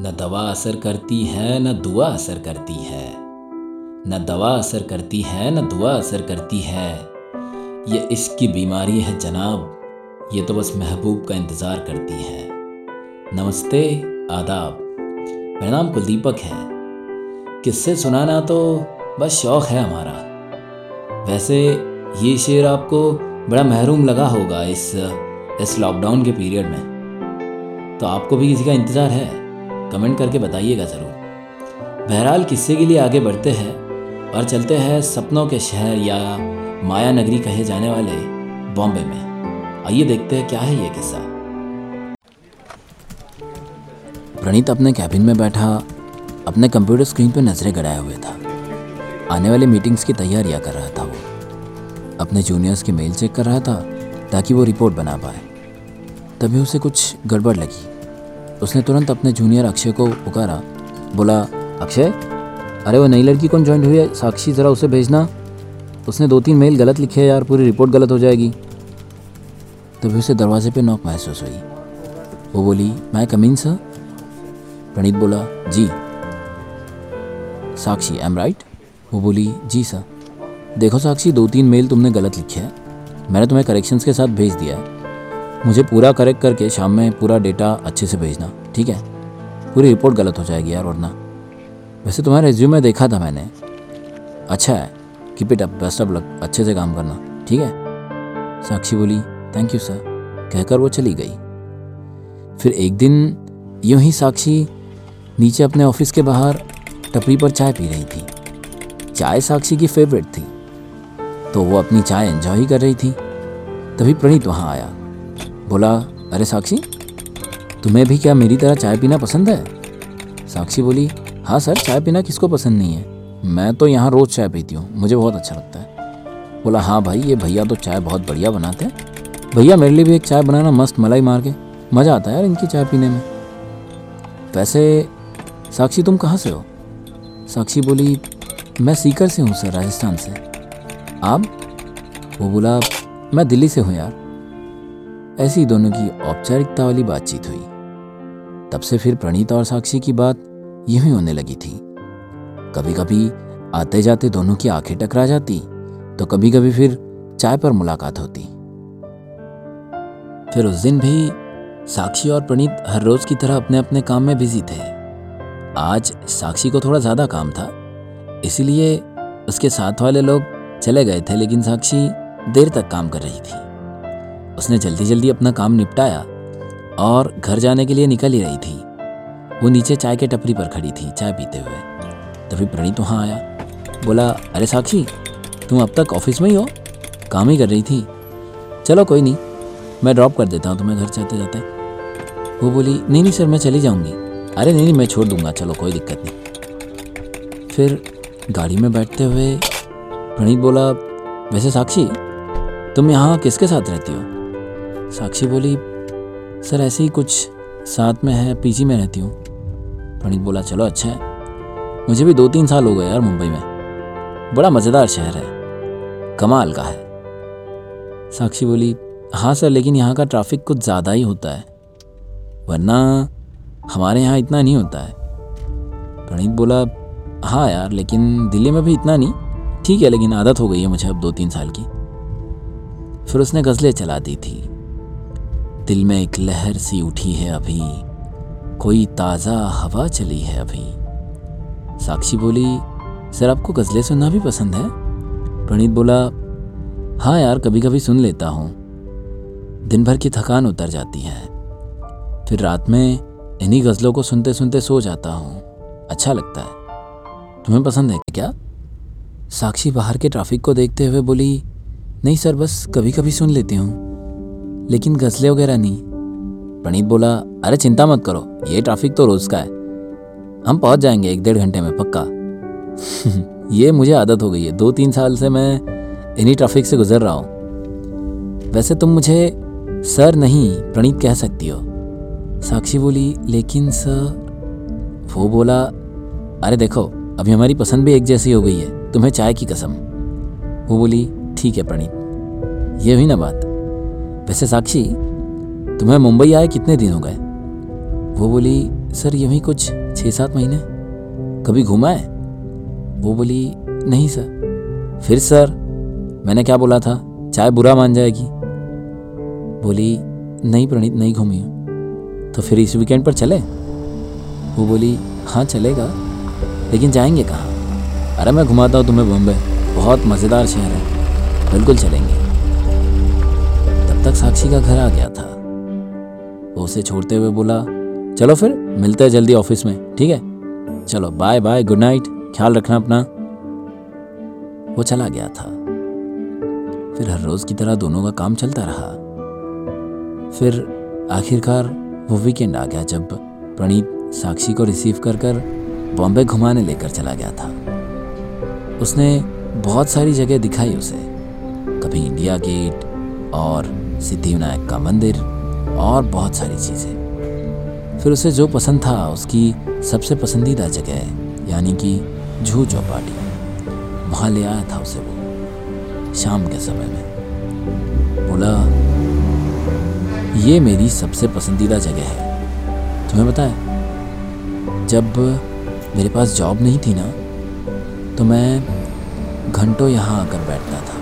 न दवा असर करती है, न दुआ असर करती है। न दवा असर करती है, न दुआ असर करती है। ये इसकी बीमारी है जनाब। ये तो बस महबूब का इंतज़ार करती है। नमस्ते, आदाब। मेरा नाम कुलदीपक है। किससे सुनाना तो बस शौक़ है हमारा। वैसे ये शेर आपको बड़ा महरूम लगा होगा इस इस लॉकडाउन के पीरियड में। तो आपको भी किसी का इंतज़ार है। कमेंट करके बताइएगा ज़रूर। बहरहाल किस्से के लिए आगे बढ़ते हैं और चलते हैं सपनों के शहर या माया नगरी कहे जाने वाले बॉम्बे में। आइए देखते हैं क्या है ये किस्सा। प्रणीत अपने कैबिन में बैठा, अपने कंप्यूटर स्क्रीन पर नज़रें गड़ाए हुए था। आने वाली मीटिंग्स की तैयारियाँ कर रहा था वो। अपने जूनियर्स की मेल चेक कर रहा था ताकि वो रिपोर्ट बना पाए। तभी उसे कुछ गड़बड़ लगी। उसने तुरंत अपने जूनियर अक्षय को पुकारा। बोला, अक्षय, अरे वो नई लड़की कौन ज्वाइन हुई है? साक्षी, ज़रा उसे भेजना। उसने दो तीन मेल गलत लिखे है यार, पूरी रिपोर्ट गलत हो जाएगी। तभी उसे दरवाजे पे नॉक महसूस हुई। वो बोली, मैं कमीन सर प्रणीत बोला, जी। साक्षी एम राइट वो बोली, जी सर देखो साक्षी दो तीन मेल तुमने गलत लिखे हैं। मैंने तुम्हें करेक्शंस के साथ भेज दिया है। मुझे पूरा करेक्ट करके शाम में पूरा डेटा अच्छे से भेजना, ठीक है? पूरी रिपोर्ट गलत हो जाएगी यार, वरना। वैसे तुम्हारा रिज्यूमे देखा था मैंने। अच्छा है keep it up best of luck अच्छे से काम करना, ठीक है? साक्षी बोली थैंक यू सर कहकर वो चली गई। फिर एक दिन यूँ ही साक्षी नीचे अपने ऑफ़िस के बाहर टपरी पर चाय पी रही थी। चाय साक्षी की फेवरेट थी। तो वो अपनी चाय एंजॉय ही कर रही थी। तभी प्रणीत वहाँ आया। बोला, अरे साक्षी, तुम्हें भी क्या मेरी तरह चाय पीना पसंद है? साक्षी बोली हाँ सर, चाय पीना किसको पसंद नहीं है? मैं तो यहाँ रोज़ चाय पीती हूँ, मुझे बहुत अच्छा लगता है। बोला हाँ भाई, ये भैया तो चाय बहुत बढ़िया बनाते हैं। भैया मेरे लिए भी एक चाय बनाना मस्त मलाई मार के, मज़ा आता है यार इनकी चाय पीने में। वैसे, साक्षी तुम कहाँ से हो? साक्षी बोली, मैं सीकर से हूँ सर, राजस्थान से। आप? वो बोला, मैं दिल्ली से हूँ यार। ऐसी दोनों की औपचारिकता वाली बातचीत हुई। तब से फिर प्रणीत और साक्षी की बात यूँ ही होने लगी थी। कभी कभी आते जाते दोनों की आँखें टकरा जाती तो कभी कभी फिर चाय पर मुलाकात होती। फिर उस दिन भी साक्षी और प्रणीत हर रोज की तरह अपने अपने काम में बिज़ी थे। आज साक्षी को थोड़ा ज़्यादा काम था, इसीलिए उसके साथ वाले लोग चले गए थे, लेकिन साक्षी देर तक काम कर रही थी। उसने जल्दी जल्दी अपना काम निपटाया और घर जाने के लिए निकल ही रही थी। वो नीचे चाय के टपरी पर खड़ी थी, चाय पीते हुए। तभी प्रणीत वहाँ आया। बोला, अरे साक्षी, तुम अब तक ऑफ़िस में ही हो? काम ही कर रही थी। चलो कोई नहीं, मैं ड्रॉप कर देता हूँ तुम्हें घर जाते जाते वो बोली, नहीं नहीं सर, मैं चली जाऊँगी। अरे नहीं नहीं, मैं छोड़ दूँगा, चलो कोई दिक्कत नहीं। फिर गाड़ी में बैठते हुए प्रणीत बोला, वैसे साक्षी, तुम यहाँ किसके साथ रहती हो? साक्षी बोली, सर, ऐसे ही कुछ साथ में है, पीजी में रहती हूँ। प्रणीत बोला, चलो अच्छा है। मुझे भी दो तीन साल हो गए यार मुंबई में। बड़ा मज़ेदार शहर है। कमाल का है। साक्षी बोली हाँ सर, लेकिन यहाँ का ट्रैफ़िक कुछ ज़्यादा ही होता है। वरना हमारे यहाँ इतना नहीं होता है। प्रणीत बोला हाँ यार, लेकिन दिल्ली में भी इतना नहीं। ठीक है, लेकिन आदत हो गई है मुझे अब दो तीन साल की। फिर उसने गज़लें चला दी थी। दिल में एक लहर सी उठी है अभी। कोई ताज़ा हवा चली है अभी। साक्षी बोली, सर, आपको गज़लें सुनना भी पसंद है? प्रणीत बोला हाँ यार कभी कभी सुन लेता हूँ। दिन भर की थकान उतर जाती है। फिर रात में इन्हीं गज़लों को सुनते सुनते सो जाता हूँ। अच्छा लगता है। तुम्हें पसंद है क्या? साक्षी बाहर के ट्रैफ़िक को देखते हुए बोली, नहीं सर, बस कभी कभी सुन लेती हूँ। लेकिन गज़लें वगैरह नहीं। प्रणीत बोला, अरे चिंता मत करो, ये ट्रैफ़िक तो रोज़ का है। हम पहुँच जाएँगे एक डेढ़ घंटे में, पक्का? ये मुझे आदत हो गई है। दो तीन साल से मैं इन्हीं ट्रैफ़िक से गुजर रहा हूँ। वैसे तुम मुझे सर नहीं, प्रणीत कह सकती हो। साक्षी बोली, लेकिन सर वो बोला, अरे देखो, अभी हमारी पसंद भी एक जैसी हो गई है, तुम्हें चाय की कसम। वो बोली, ठीक है प्रणीत, ये हुई ना बात। वैसे साक्षी, तुम्हें मुंबई आए कितने दिन हो गए? वो बोली, सर, यूँ ही कुछ छः सात महीने। कभी घूमा है? वो बोली, नहीं, सर। फिर, सर, मैंने क्या बोला था? चाय बुरा मान जाएगी। बोली, नहीं प्रणीत, नहीं घूमी हूँ। तो फिर इस वीकेंड पर चले? वो बोली हाँ चलेगा। लेकिन जाएँगे कहाँ? अरे, मैं घुमाता हूँ तुम्हें बॉम्बे। बहुत मज़ेदार शहर है। बिल्कुल चलेंगे। तक साक्षी का घर आ गया था। वो उसे छोड़ते हुए बोला, चलो फिर, मिलते हैं जल्दी ऑफ़िस में, ठीक है? चलो बाय बाय गुड नाइट ख्याल रखना अपना। वो चला गया था। फिर हर रोज़ की तरह दोनों का काम चलता रहा। फिर आखिरकार वो वीकेंड आ गया जब प्रणीत साक्षी को रिसीव कर कर बॉम्बे घुमाने लेकर चला गया था। उसने बहुत सारी जगह दिखाई उसे। कभी इंडिया गेट और सिद्धिविनायक का मंदिर और बहुत सारी चीज़ें। फिर उसे जो पसंद था, उसकी सबसे पसंदीदा जगह, यानी कि जू चौपाटी। वहाँ ले आया था उसे वो, शाम के समय में। बोला, ये मेरी सबसे पसंदीदा जगह है। तुम्हें पता है, जब मेरे पास जॉब नहीं थी ना तो मैं घंटों यहाँ आकर बैठता था।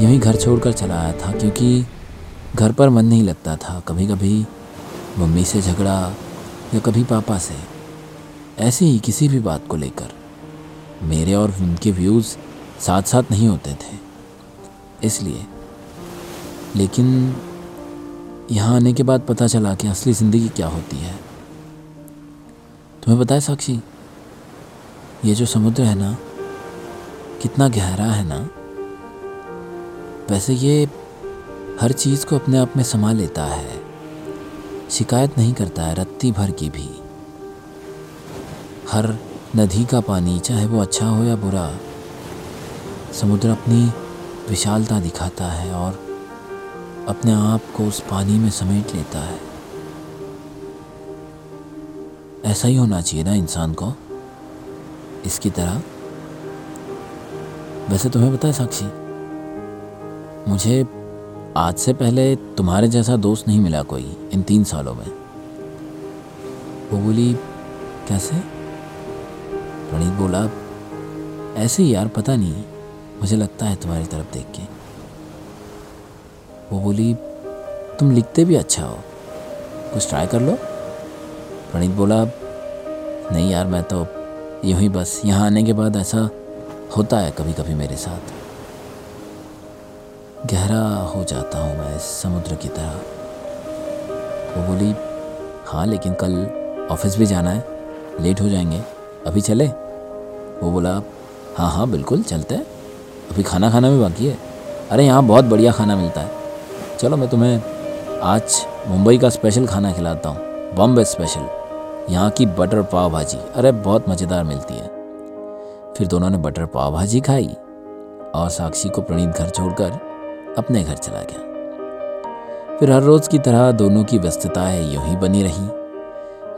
यूँ ही घर छोड़कर चला आया था क्योंकि घर पर मन नहीं लगता था। कभी कभी मम्मी से झगड़ा या कभी पापा से, ऐसे ही किसी भी बात को लेकर। मेरे और उनके व्यूज़ साथ साथ नहीं होते थे, इसलिए। लेकिन यहाँ आने के बाद पता चला कि असली ज़िंदगी क्या होती है। तुम्हें पता है साक्षी, ये जो समुद्र है ना, कितना गहरा है ना? वैसे ये हर चीज़ को अपने आप में समा लेता है। शिकायत नहीं करता है, रत्ती भर की भी। हर नदी का पानी, चाहे वो अच्छा हो या बुरा, समुद्र अपनी विशालता दिखाता है और अपने आप को उस पानी में समेट लेता है। ऐसा ही होना चाहिए ना इंसान को। इसकी तरह। वैसे तुम्हें पता है साक्षी मुझे आज से पहले तुम्हारे जैसा दोस्त नहीं मिला कोई इन तीन सालों में। वो बोली, कैसे? प्रणीत बोला, ऐसे ही यार, पता नहीं, मुझे लगता है तुम्हारी तरफ़ देख के। वो बोली, तुम लिखते भी अच्छा हो। कुछ ट्राई कर लो। प्रणीत बोला, नहीं यार, मैं तो यूँ ही बस यहाँ आने के बाद ऐसा होता है कभी कभी मेरे साथ। गहरा हो जाता हूँ मैं समुद्र की तरह। वो बोली हाँ लेकिन कल ऑफ़िस भी जाना है। लेट हो जाएँगे। अभी चले? वो बोला हाँ हाँ बिल्कुल, चलते हैं। अभी खाना खाना भी बाकी है। अरे, यहाँ बहुत बढ़िया खाना मिलता है। चलो, मैं तुम्हें आज मुंबई का स्पेशल खाना खिलाता हूँ। बॉम्बे स्पेशल। यहाँ की बटर पाव भाजी। अरे, बहुत मज़ेदार मिलती है। फिर दोनों ने बटर पाव भाजी खाई और साक्षी को प्रणीत घर छोड़कर अपने घर चला गया। फिर हर रोज़ की तरह दोनों की व्यस्तताएँ यूँ ही बनी रही।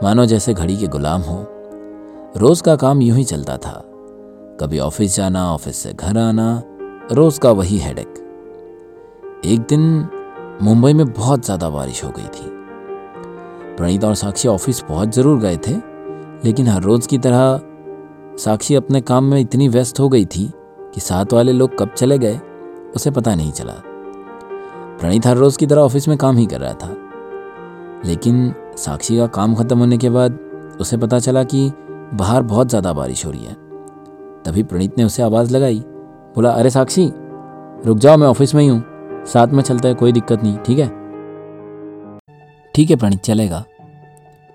मानो जैसे घड़ी के गुलाम हो। रोज़ का काम यूँ ही चलता था। कभी ऑफ़िस जाना, ऑफ़िस से घर आना, रोज़ का वही हेडेक एक दिन मुंबई में बहुत ज़्यादा बारिश हो गई थी। प्रणीत और साक्षी ऑफ़िस बहुत ज़रूर गए थे, लेकिन हर रोज़ की तरह साक्षी अपने काम में इतनी व्यस्त हो गई थी कि साथ वाले लोग कब चले गए? उसे पता नहीं चला। प्रणीत हर रोज़ की तरह ऑफ़िस में काम ही कर रहा था। लेकिन साक्षी का काम ख़त्म होने के बाद उसे पता चला कि बाहर बहुत ज़्यादा बारिश हो रही है। तभी प्रणीत ने उसे आवाज़ लगाई, बोला, अरे साक्षी, रुक जाओ, मैं ऑफ़िस में ही हूँ। साथ में चलता है, कोई दिक्कत नहीं, ठीक है? ठीक है प्रणीत, चलेगा।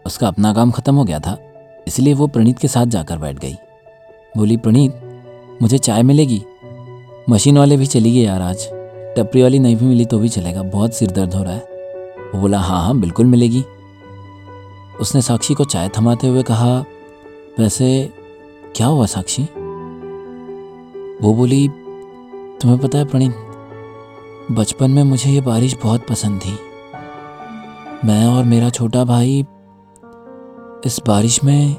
उसका अपना काम ख़त्म हो गया था, इसलिए वो प्रणीत के साथ जाकर बैठ गई। बोली, प्रणीत, मुझे चाय मिलेगी? मशीन वाले भी चली गए यार आज। टपरी वाली नहीं भी मिली तो भी चलेगा, बहुत सिर दर्द हो रहा है। वो बोला हाँ हाँ बिल्कुल मिलेगी। उसने साक्षी को चाय थमाते हुए कहा, वैसे, क्या हुआ साक्षी? वो बोली, तुम्हें पता है प्रणीत, बचपन में मुझे ये बारिश बहुत पसंद थी। मैं और मेरा छोटा भाई इस बारिश में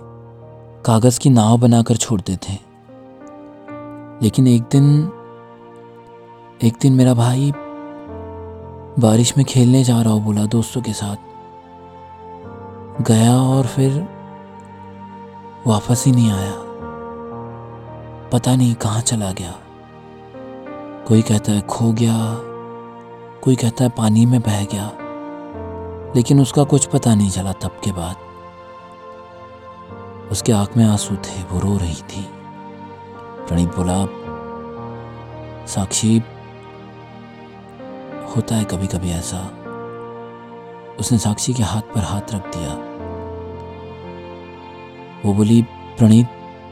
कागज़ की नाव बनाकर छोड़ते थे। लेकिन एक दिन एक दिन मेरा भाई बारिश में खेलने जा रहा हो बोला दोस्तों के साथ। गया और फिर वापस ही नहीं आया। पता नहीं कहाँ चला गया। कोई कहता है खो गया, कोई कहता है पानी में बह गया, लेकिन उसका कुछ पता नहीं चला तब के बाद। उसके आँख में आँसू थे, वो रो रही थी। प्रणीत बोला, साक्षी होता है कभी कभी ऐसा। उसने साक्षी के हाथ पर हाथ रख दिया। वो बोली, प्रणीत,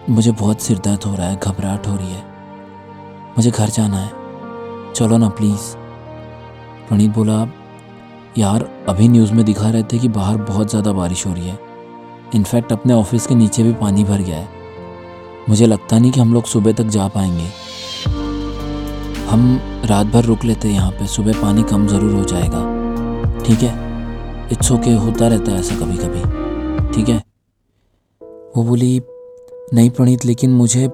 मुझे बहुत सिर दर्द हो रहा है, घबराहट हो रही है। मुझे घर जाना है। चलो ना प्लीज़ प्रणीत बोला, यार, अभी न्यूज़ में दिखा रहे थे कि बाहर बहुत ज़्यादा बारिश हो रही है। इनफैक्ट अपने ऑफ़िस के नीचे भी पानी भर गया है। मुझे लगता नहीं कि हम लोग सुबह तक जा पाएँगे। हम रात भर रुक लेते यहाँ पे सुबह पानी कम ज़रूर हो जाएगा। ठीक है? इट्स ओके okay, होता रहता है ऐसा कभी कभी ठीक है? वो बोली नहीं प्रणीत लेकिन मुझे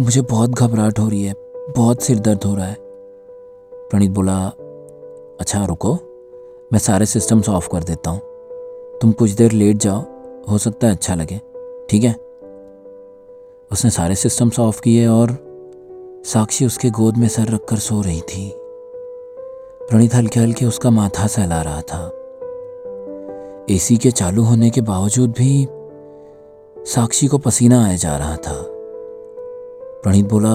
मुझे बहुत घबराहट हो रही है बहुत सिर दर्द हो रहा है। प्रणीत बोला अच्छा रुको मैं सारे सिस्टम्स ऑफ़ कर देता हूँ। तुम कुछ देर लेट जाओ हो सकता है अच्छा लगे। ठीक है? उसने सारे सिस्टम्स ऑफ़ किए और साक्षी उसके गोद में सर रखकर सो रही थी। प्रणीत हल्के हल्के उसका माथा सहला रहा था। एसी के चालू होने के बावजूद भी साक्षी को पसीना आया जा रहा था। प्रणीत बोला,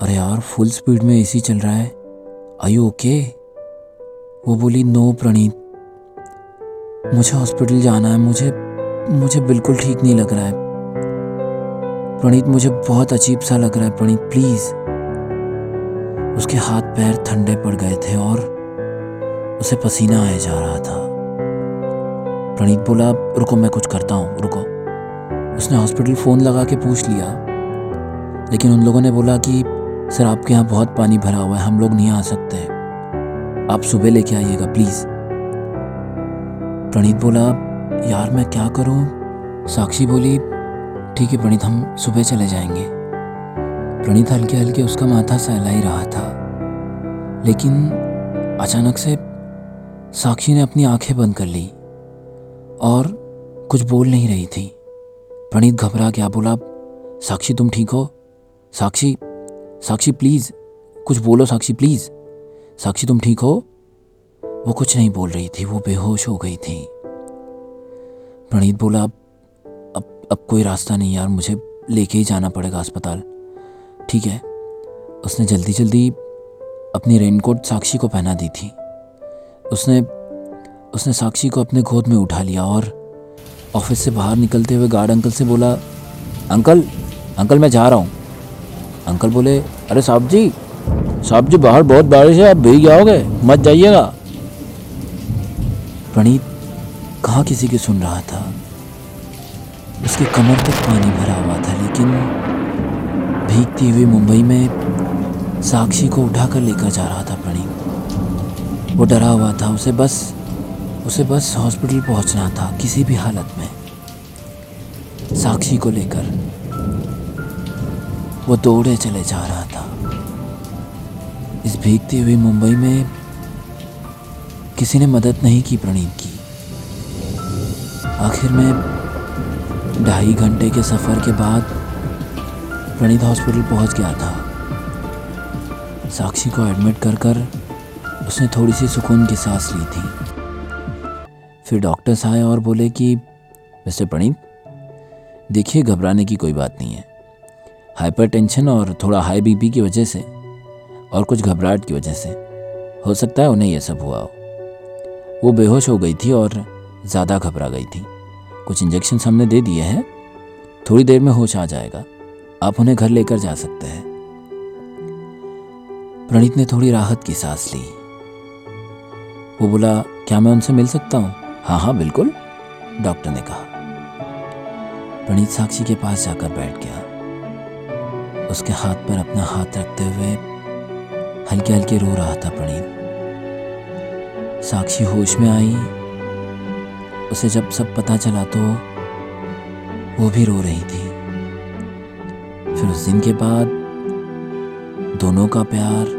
अरे यार फुल स्पीड में एसी चल रहा है। आई यू ओके वो बोली नो प्रणीत। मुझे हॉस्पिटल जाना है। मुझे मुझे बिल्कुल ठीक नहीं लग रहा है। प्रणीत मुझे बहुत अजीब सा लग रहा है, प्रणीत प्लीज़ उसके हाथ पैर ठंडे पड़ गए थे और उसे पसीना आया जा रहा था। प्रणीत बोला, रुको, मैं कुछ करता हूँ, रुको। उसने हॉस्पिटल फ़ोन लगा के पूछ लिया। लेकिन उन लोगों ने बोला कि, सर, आपके यहाँ बहुत पानी भरा हुआ है, हम लोग नहीं आ सकते। आप सुबह लेके आइएगा प्लीज़ प्रणीत बोला, यार, मैं क्या करूँ? साक्षी बोली ठीक है प्रणीत हम सुबह चले जाएँगे। प्रणीत हल्के हल्के उसका माथा सहला ही रहा था। लेकिन अचानक से साक्षी ने अपनी आँखें बंद कर ली और कुछ बोल नहीं रही थी। प्रणीत घबरा गया, बोला, साक्षी, तुम ठीक हो? साक्षी साक्षी प्लीज़ कुछ बोलो साक्षी प्लीज़ साक्षी, तुम ठीक हो? वो कुछ नहीं बोल रही थी, वो बेहोश हो गई थी। प्रणीत बोला अब कोई रास्ता नहीं यार, मुझे लेके ही जाना पड़ेगा अस्पताल। ठीक है? उसने जल्दी जल्दी अपनी रेनकोट साक्षी को पहना दी थी। उसने उसने साक्षी को अपने गोद में उठा लिया और ऑफ़िस से बाहर निकलते हुए गार्ड अंकल से बोला अंकल अंकल मैं जा रहा हूँ। अंकल बोले, अरे साहब जी साहब जी, बाहर बहुत बारिश है, आप भीग जाओगे, मत जाइएगा। प्रणीत कहाँ किसी की सुन रहा था? उसके कमर तक पानी भरा हुआ था, लेकिन भीगती हुई मुंबई में साक्षी को उठाकर लेकर जा रहा था प्रणीत वो डरा हुआ था, उसे बस उसे बस हॉस्पिटल पहुँचना था, किसी भी हालत में। साक्षी को लेकर वो दौड़े चले जा रहा था। इस भीगती हुई मुंबई में किसी ने मदद नहीं की प्रणीत की। आखिर में ढाई घंटे के सफ़र के बाद प्रणीत हॉस्पिटल पहुँच गया था। साक्षी को एडमिट कर कर उसने थोड़ी सी सुकून की सांस ली थी। फिर डॉक्टर्स आए और बोले कि, मिस्टर प्रणीत, देखिए, घबराने की कोई बात नहीं है। हाइपर टेंशन और थोड़ा हाई बीपी की वजह से और कुछ घबराहट की वजह से हो सकता है उन्हें यह सब हुआ हो। वो बेहोश हो गई थी और ज़्यादा घबरा गई थी। कुछ इंजेक्शन हमने दे दिए हैं। थोड़ी देर में होश आ जाएगा। आप उन्हें घर लेकर जा सकते हैं। प्रणीत ने थोड़ी राहत की सांस ली। वो बोला, क्या मैं उनसे मिल सकता हूँ? हाँ हाँ बिल्कुल, डॉक्टर ने कहा। प्रणीत साक्षी के पास जाकर बैठ गया। उसके हाथ पर अपना हाथ रखते हुए हल्के हल्के रो रहा था प्रणीत। साक्षी होश में आई। उसे जब सब पता चला तो वो भी रो रही थी। फिर उस दिन के बाद दोनों का प्यार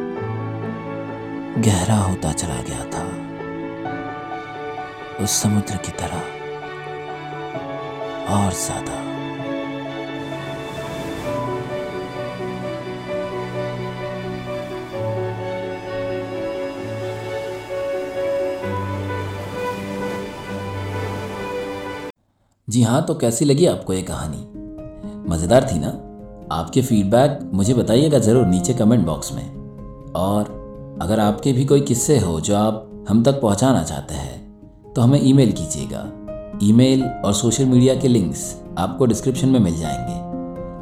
गहरा होता चला गया था। उस समुद्र की तरह और ज़्यादा। जी हाँ तो कैसी लगी आपको ये कहानी? मज़ेदार थी ना? आपके फीडबैक मुझे बताइएगा ज़रूर नीचे कमेंट बॉक्स में। और अगर आपके भी कोई किस्से हो जो आप हम तक पहुंचाना चाहते हैं तो हमें ईमेल कीजिएगा। ईमेल और सोशल मीडिया के लिंक्स आपको डिस्क्रिप्शन में मिल जाएँगे।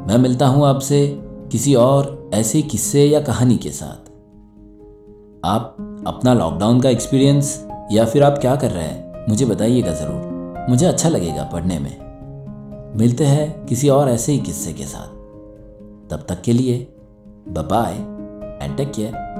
मैं मिलता हूँ आपसे किसी और ऐसे किस्से या कहानी के साथ। आप अपना लॉकडाउन का एक्सपीरियंस या फिर आप क्या कर रहे हैं, मुझे बताइएगा ज़रूर। मुझे अच्छा लगेगा पढ़ने में। मिलते हैं किसी और ऐसे ही किस्से के साथ। तब तक के लिए बाय एंड टेक केयर